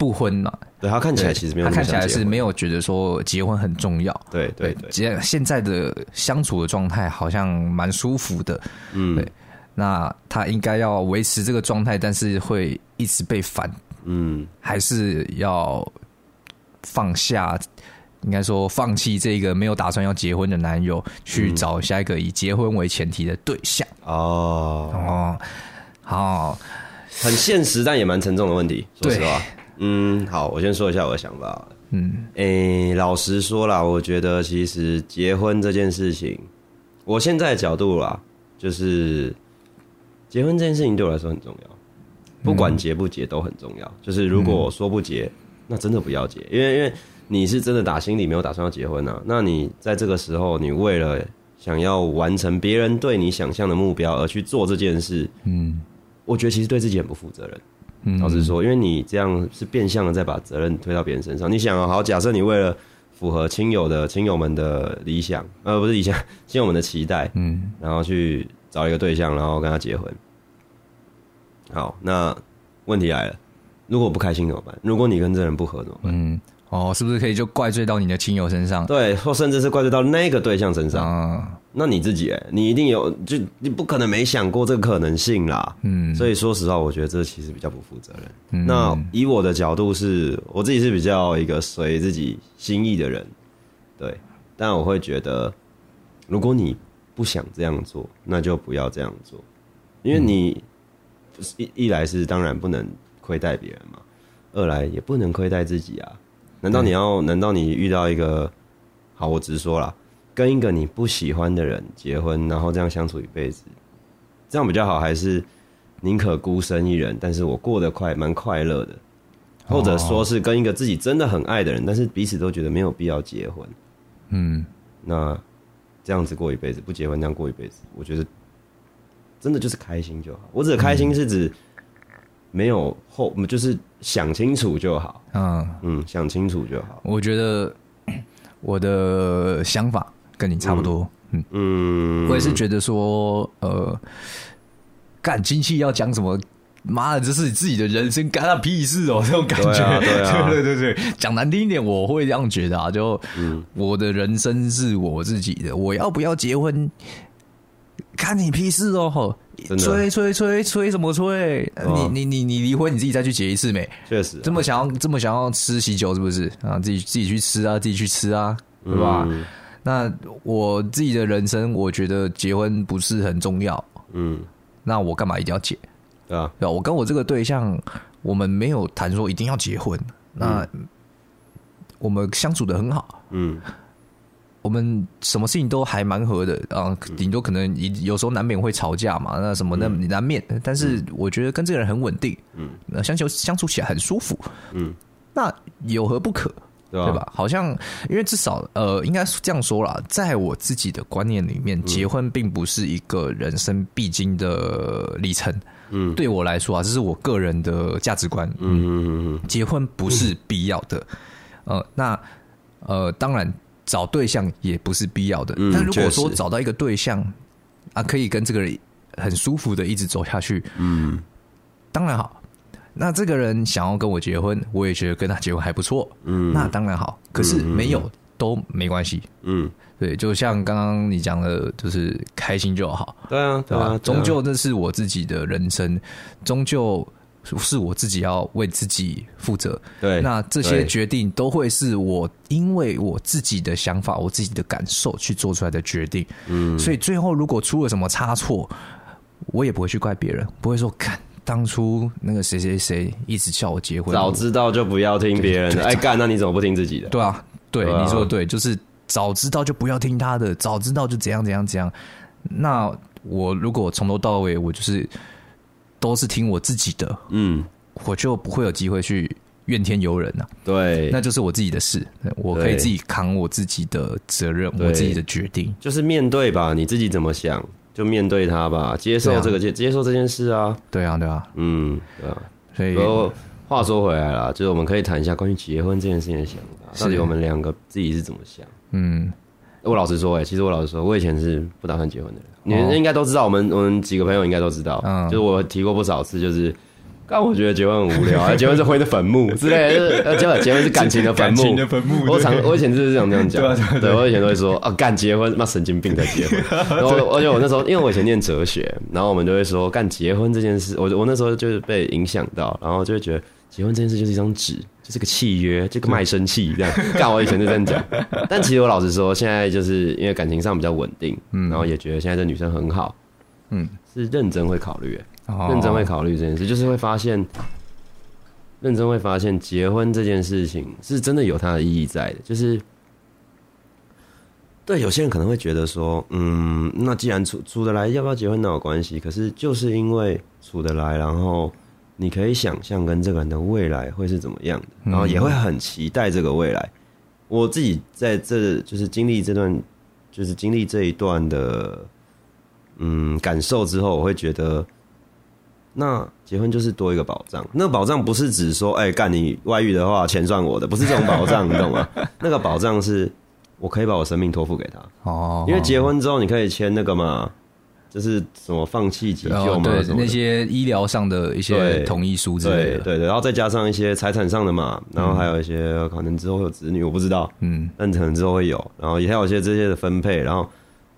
不婚嘛。对，他看起来其实没有，他看起来是没有觉得说结婚很重要。对对对，现现在的相处的状态好像蛮舒服的。嗯，对，那他应该要维持这个状态，但是会一直被烦。嗯，还是要放下，应该说放弃这个没有打算要结婚的男友，去找下一个以结婚为前提的对象。哦哦，好，很现实，但也蛮沉重的问题。说实话。嗯，好，我先说一下我的想法。嗯，诶、欸，老实说啦，我觉得其实结婚这件事情，我现在的角度啦，就是结婚这件事情对我来说很重要，不管结不结都很重要。就是如果我说不结，那真的不要结，因为因为你是真的打心里没有打算要结婚啊。那你在这个时候，你为了想要完成别人对你想象的目标而去做这件事，嗯，我觉得其实对自己很不负责任。老实说，因为你这样是变相的在把责任推到别人身上。你想啊，好，假设你为了符合亲友的亲友们的理想，呃，不是理想，亲友们的期待，嗯，然后去找一个对象，然后跟他结婚。好，那问题来了，如果不开心怎么办？如果你跟这人不合怎么办？嗯。哦，是不是可以就怪罪到你的亲友身上？对，或甚至是怪罪到那个对象身上。嗯，那你自己，哎，你一定有，就你不可能没想过这个可能性啦。嗯，所以说实话，我觉得这其实比较不负责任。嗯，那以我的角度是，我自己是比较一个随自己心意的人，对。但我会觉得，如果你不想这样做，那就不要这样做，因为你一一来是当然不能亏待别人嘛，二来也不能亏待自己啊。难道你要？难道你遇到一个好？我直说了，跟一个你不喜欢的人结婚，然后这样相处一辈子，这样比较好，还是宁可孤身一人，但是我过得快，蛮快乐的，或者说是跟一个自己真的很爱的人，但是彼此都觉得没有必要结婚，嗯，那这样子过一辈子，不结婚这样过一辈子，我觉得真的就是开心就好。我指的开心是指。没有后，就是想清楚就好。嗯嗯，想清楚就好。我觉得我的想法跟你差不多。嗯嗯，我也是觉得说，呃，干亲戚要讲什么，妈的，这是你自己的人生，干他屁事哦，这种感觉。对啊，对啊，对对对，讲难听一点，我会这样觉得啊。就我的人生是我自己的，我要不要结婚，干你屁事哦。吼催催催催什么催？你你你你离婚，你自己再去结一次没？确实，这么想要这么想要吃喜酒是不是啊？自己自己去吃啊，自己去吃啊，对吧？那我自己的人生，我觉得结婚不是很重要。嗯，那我干嘛一定要结？啊对吧，我跟我这个对象，我们没有谈说一定要结婚。那我们相处的很好。嗯。我们什么事情都还蛮合的啊，顶多可能有时候难免会吵架嘛，那什么那难免。但是我觉得跟这个人很稳定，嗯，相处相处起来很舒服，嗯，那有何不可，对吧？好像因为至少呃，应该是这样说啦，在我自己的观念里面，结婚并不是一个人生必经的历程，嗯，对我来说啊，这是我个人的价值观，嗯嗯嗯，结婚不是必要的，呃，那呃，当然。找对象也不是必要的，嗯、但如果说找到一个对象啊，可以跟这个人很舒服的一直走下去，嗯，当然好。那这个人想要跟我结婚，我也觉得跟他结婚还不错，嗯，那当然好。可是没有都没关系，嗯，对，就像刚刚你讲的，就是开心就好，对啊，对吧？终究这是我自己的人生，终究。是我自己要为自己负责，对，那这些决定都会是我因为我自己的想法、我自己的感受去做出来的决定，嗯，所以最后如果出了什么差错，我也不会去怪别人，不会说看当初那个谁谁谁一直叫我结婚，早知道就不要听别人的，哎干，那你怎么不听自己的？对啊，对，你说的对，就是早知道就不要听他的，早知道就怎样怎样怎样。那我如果从头到尾我就是。都是听我自己的，嗯，我就不会有机会去怨天尤人呐。对，那就是我自己的事，我可以自己扛我自己的责任，我自己的决定，就是面对吧。你自己怎么想，就面对它吧，接受这个接接受这件事啊。对啊，对啊，嗯，对啊。所以，话说回来了，就是我们可以谈一下关于结婚这件事情的想法，到底我们两个自己是怎么想？嗯。我老实说，哎，其实我老实说，我以前是不打算结婚的人。你们应该都知道，我们我们几个朋友应该都知道，嗯，就是我提过不少次，就是但我觉得结婚很无聊啊，结婚是灰的坟墓之类的，结婚结婚是感情的坟墓。的坟墓。我常我以前就是这样这样讲，对我以前都会说啊，干结婚，妈神经病才结婚。然后而且我那时候，因为我以前念哲学，然后我们就会说，干结婚这件事，我我那时候就是被影响到，然后就会觉得结婚这件事就是一张纸，就是个契约，这个卖身契这样。干我以前就这样讲，但其实我老实说，现在就是因为感情上比较稳定，嗯，然后也觉得现在这女生很好，嗯，是认真会考虑。认真会考虑这件事，就是会发现，认真会发现结婚这件事情是真的有它的意义在的。就是对有些人可能会觉得说，嗯，那既然处处得来，要不要结婚哪有关系？可是就是因为处得来，然后你可以想象跟这个人的未来会是怎么样的，然后也会很期待这个未来。我自己在这就是经历这段，就是经历这一段的嗯感受之后，我会觉得。那结婚就是多一个保障，那个保障不是指说，哎、欸，干你外遇的话，钱赚我的，不是这种保障，你懂吗？那个保障是，我可以把我生命托付给他。哦，因为结婚之后，你可以签那个嘛，就是什么放弃急救嘛，对，那些医疗上的一些同意书之类的，对对对，然后再加上一些财产上的嘛，然后还有一些可能之后会有子女，我不知道，嗯，但可能之后会有，然后也还有一些这些的分配，然后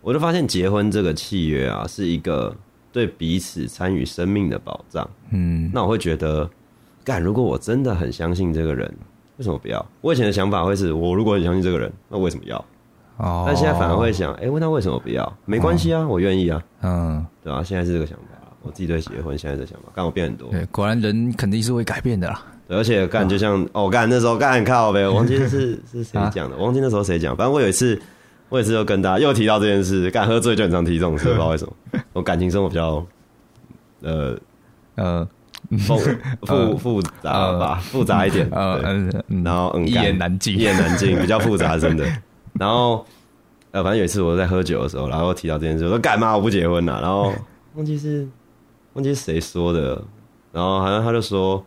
我就发现结婚这个契约啊，是一个。对彼此参与生命的保障，嗯，那我会觉得，干，如果我真的很相信这个人，为什么不要？我以前的想法会是，我如果很相信这个人，那为什么要？哦，但现在反而会想，哎，问他为什么不要？没关系啊，我愿意啊，嗯，对吧？现在是这个想法，我自己对结婚现在的想法，干我变很多。对，果然人肯定是会改变的啦。对，而且干就像哦，干那时候干靠呗，我 忘记是是谁讲的，我忘记那时候谁讲，反正我有一次。我有一次又跟大家又提到这件事，干喝醉就很常提这种事，不知道为什么。我感情生活比较，呃呃复 复复杂吧，复杂一点，嗯，然后嗯，一言难尽，一言难尽，比较复杂，真的。然后呃，反正有一次我在喝酒的时候，然后提到这件事，我说干嘛我不结婚了？然后 忘记是忘记是谁说的，然后好像他就说，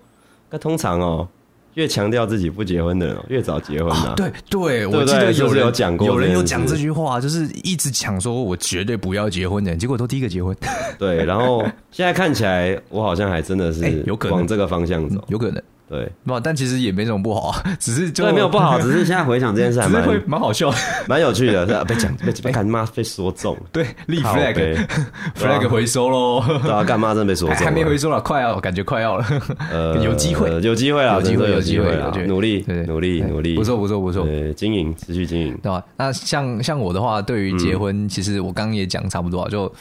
那通常哦。越强调自己不结婚的人，越早结婚啊！对对，我记得有人有讲过，有人有讲这句话，就是一直讲说我绝对不要结婚的人，结果都第一个结婚。对，然后现在看起来，我好像还真的是 有可能往这个方向走，有可能。对，不，但其实也没什么不好，只是就没有不好，只是现在回想这件事还蛮会蛮好笑，蛮有趣的。是被讲被被干妈被说中，对，立 flag，flag 回收喽。对啊，干妈真的被说中，还没回收了，快要，感觉快要了。呃，有机会，有机会啊，有机会，有机会啊，努力，对，努力，努力，不错，不错，不错。经营，持续经营，对吧？那像像我的话，对于结婚，其实我刚刚也讲差不多，就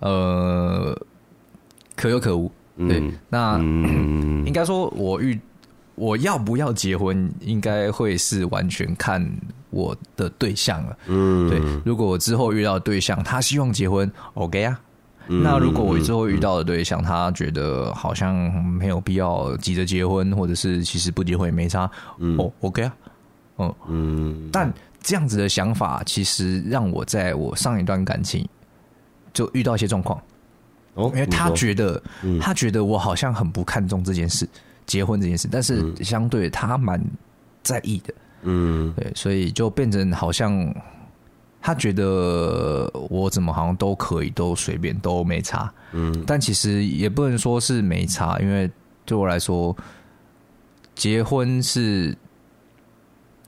呃，可有可无。对，那应该说，我遇。我要不要结婚，应该会是完全看我的对象了。嗯，对。如果我之后遇到的对象，他希望结婚，OK 啊。嗯、那如果我之后遇到的对象，他觉得好像没有必要急着结婚，或者是其实不结婚也没差，嗯、哦，OK 啊。嗯嗯。但这样子的想法，其实让我在我上一段感情就遇到一些状况。哦，因为他觉得，嗯、他觉得我好像很不看重这件事。结婚这件事，但是相对他蛮在意的，嗯，对，所以就变成好像他觉得我怎么好像都可以，都随便，都没差，嗯，但其实也不能说是没差，因为对我来说，结婚是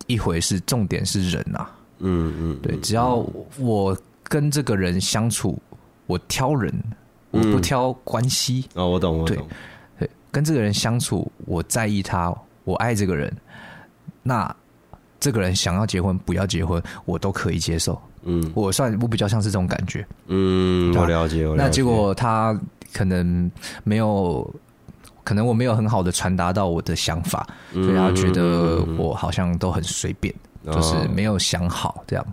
一回事，重点是人啊，嗯嗯，对，只要我跟这个人相处，我挑人，我不挑关系，哦，我懂，我懂。对跟这个人相处，我在意他，我爱这个人，那这个人想要结婚不要结婚，我都可以接受。嗯，我算我比较像是这种感觉。嗯，我了解。我了解。那结果他可能没有，可能我没有很好的传达到我的想法，嗯、所以他觉得我好像都很随便，嗯、就是没有想好这样。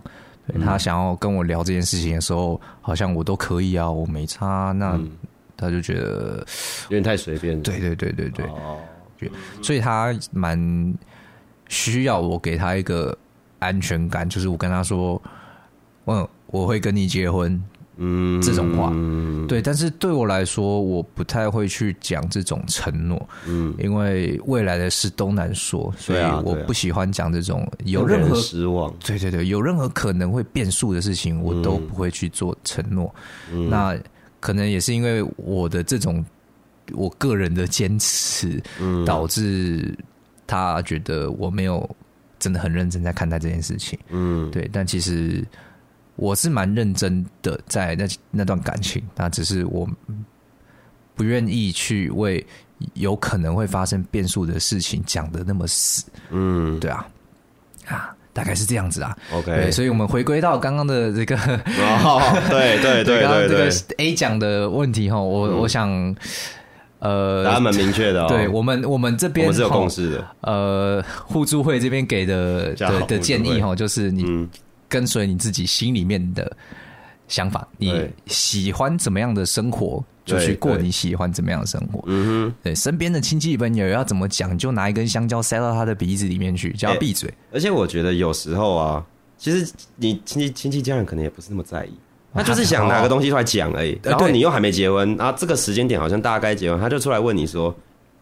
嗯、他想要跟我聊这件事情的时候，好像我都可以啊，我没差。那。嗯他就觉得有点太随便，对对对对对，哦，所以他蛮需要我给他一个安全感，就是我跟他说，嗯，我会跟你结婚，嗯，这种话，嗯，对，但是对我来说，我不太会去讲这种承诺，嗯，因为未来的事都难说，所以我不喜欢讲这种有任何失望，对对对，有任何可能会变数的事情，我都不会去做承诺，那。可能也是因为我的这种我个人的坚持，嗯。导致他觉得我没有真的很认真在看待这件事情。嗯，对。但其实我是蛮认真的在那那段感情，那只是我不愿意去为有可能会发生变数的事情讲的那么死。嗯，对啊，啊。大概是这样子啊，OK，对，所以我们回归到刚刚的这个，哦，对对对，这个 A 讲的问题哈，我我想，呃，答案蛮明确的，哦，对我们我们这边我们是有共识的，呃，互助会这边给的的的建议哈，就是你跟随你自己心里面的想法，你喜欢怎么样的生活？就去过你喜欢怎么样的生活，嗯哼，对，身边的亲戚朋友要怎么讲，就拿一根香蕉塞到他的鼻子里面去，叫他闭嘴。而且我觉得有时候啊，其实你亲戚亲戚家人可能也不是那么在意，他就是想 拿个东西出来讲而已。然后你又还没结婚，然后这个时间点好像大家该结婚，他就出来问你说：“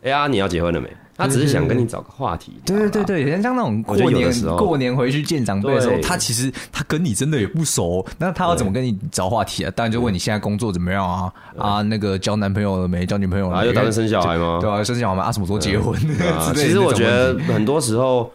哎呀，你要结婚了没？”他只是想跟你找个话题。对对对对，像那种过年过年回去见长辈的时候，他其实他跟你真的也不熟，那他要怎么跟你找话题啊？当然就问你现在工作怎么样啊？啊，那个交男朋友了没？交女朋友了没？啊，又打算生小孩吗？对啊，生小孩吗？啊，什么时候结婚？其实我觉得很多时候，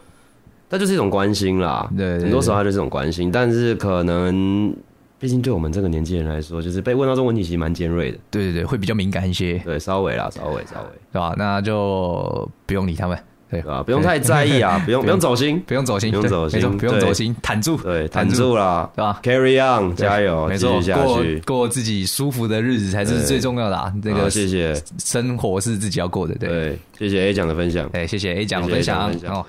那就是一种关心啦。对，很多时候他就是一种关心，但是可能。毕竟对我们这个年纪人来说，就是被问到这种问题，其实蛮尖锐的。对对对，会比较敏感一些。对，稍微啦，稍微稍微，对吧？那就不用理他们，对吧？不用太在意啊，不用 不用走心，不用走心，不用走心，不用走心，坦住，对，坦住啦，对吧？Carry on，加油，继续下去，过自己舒服的日子才是最重要的啊！这个谢谢，生活是自己要过的，对。谢谢 A 讲的分享，哎，谢谢 A 讲的分享哦。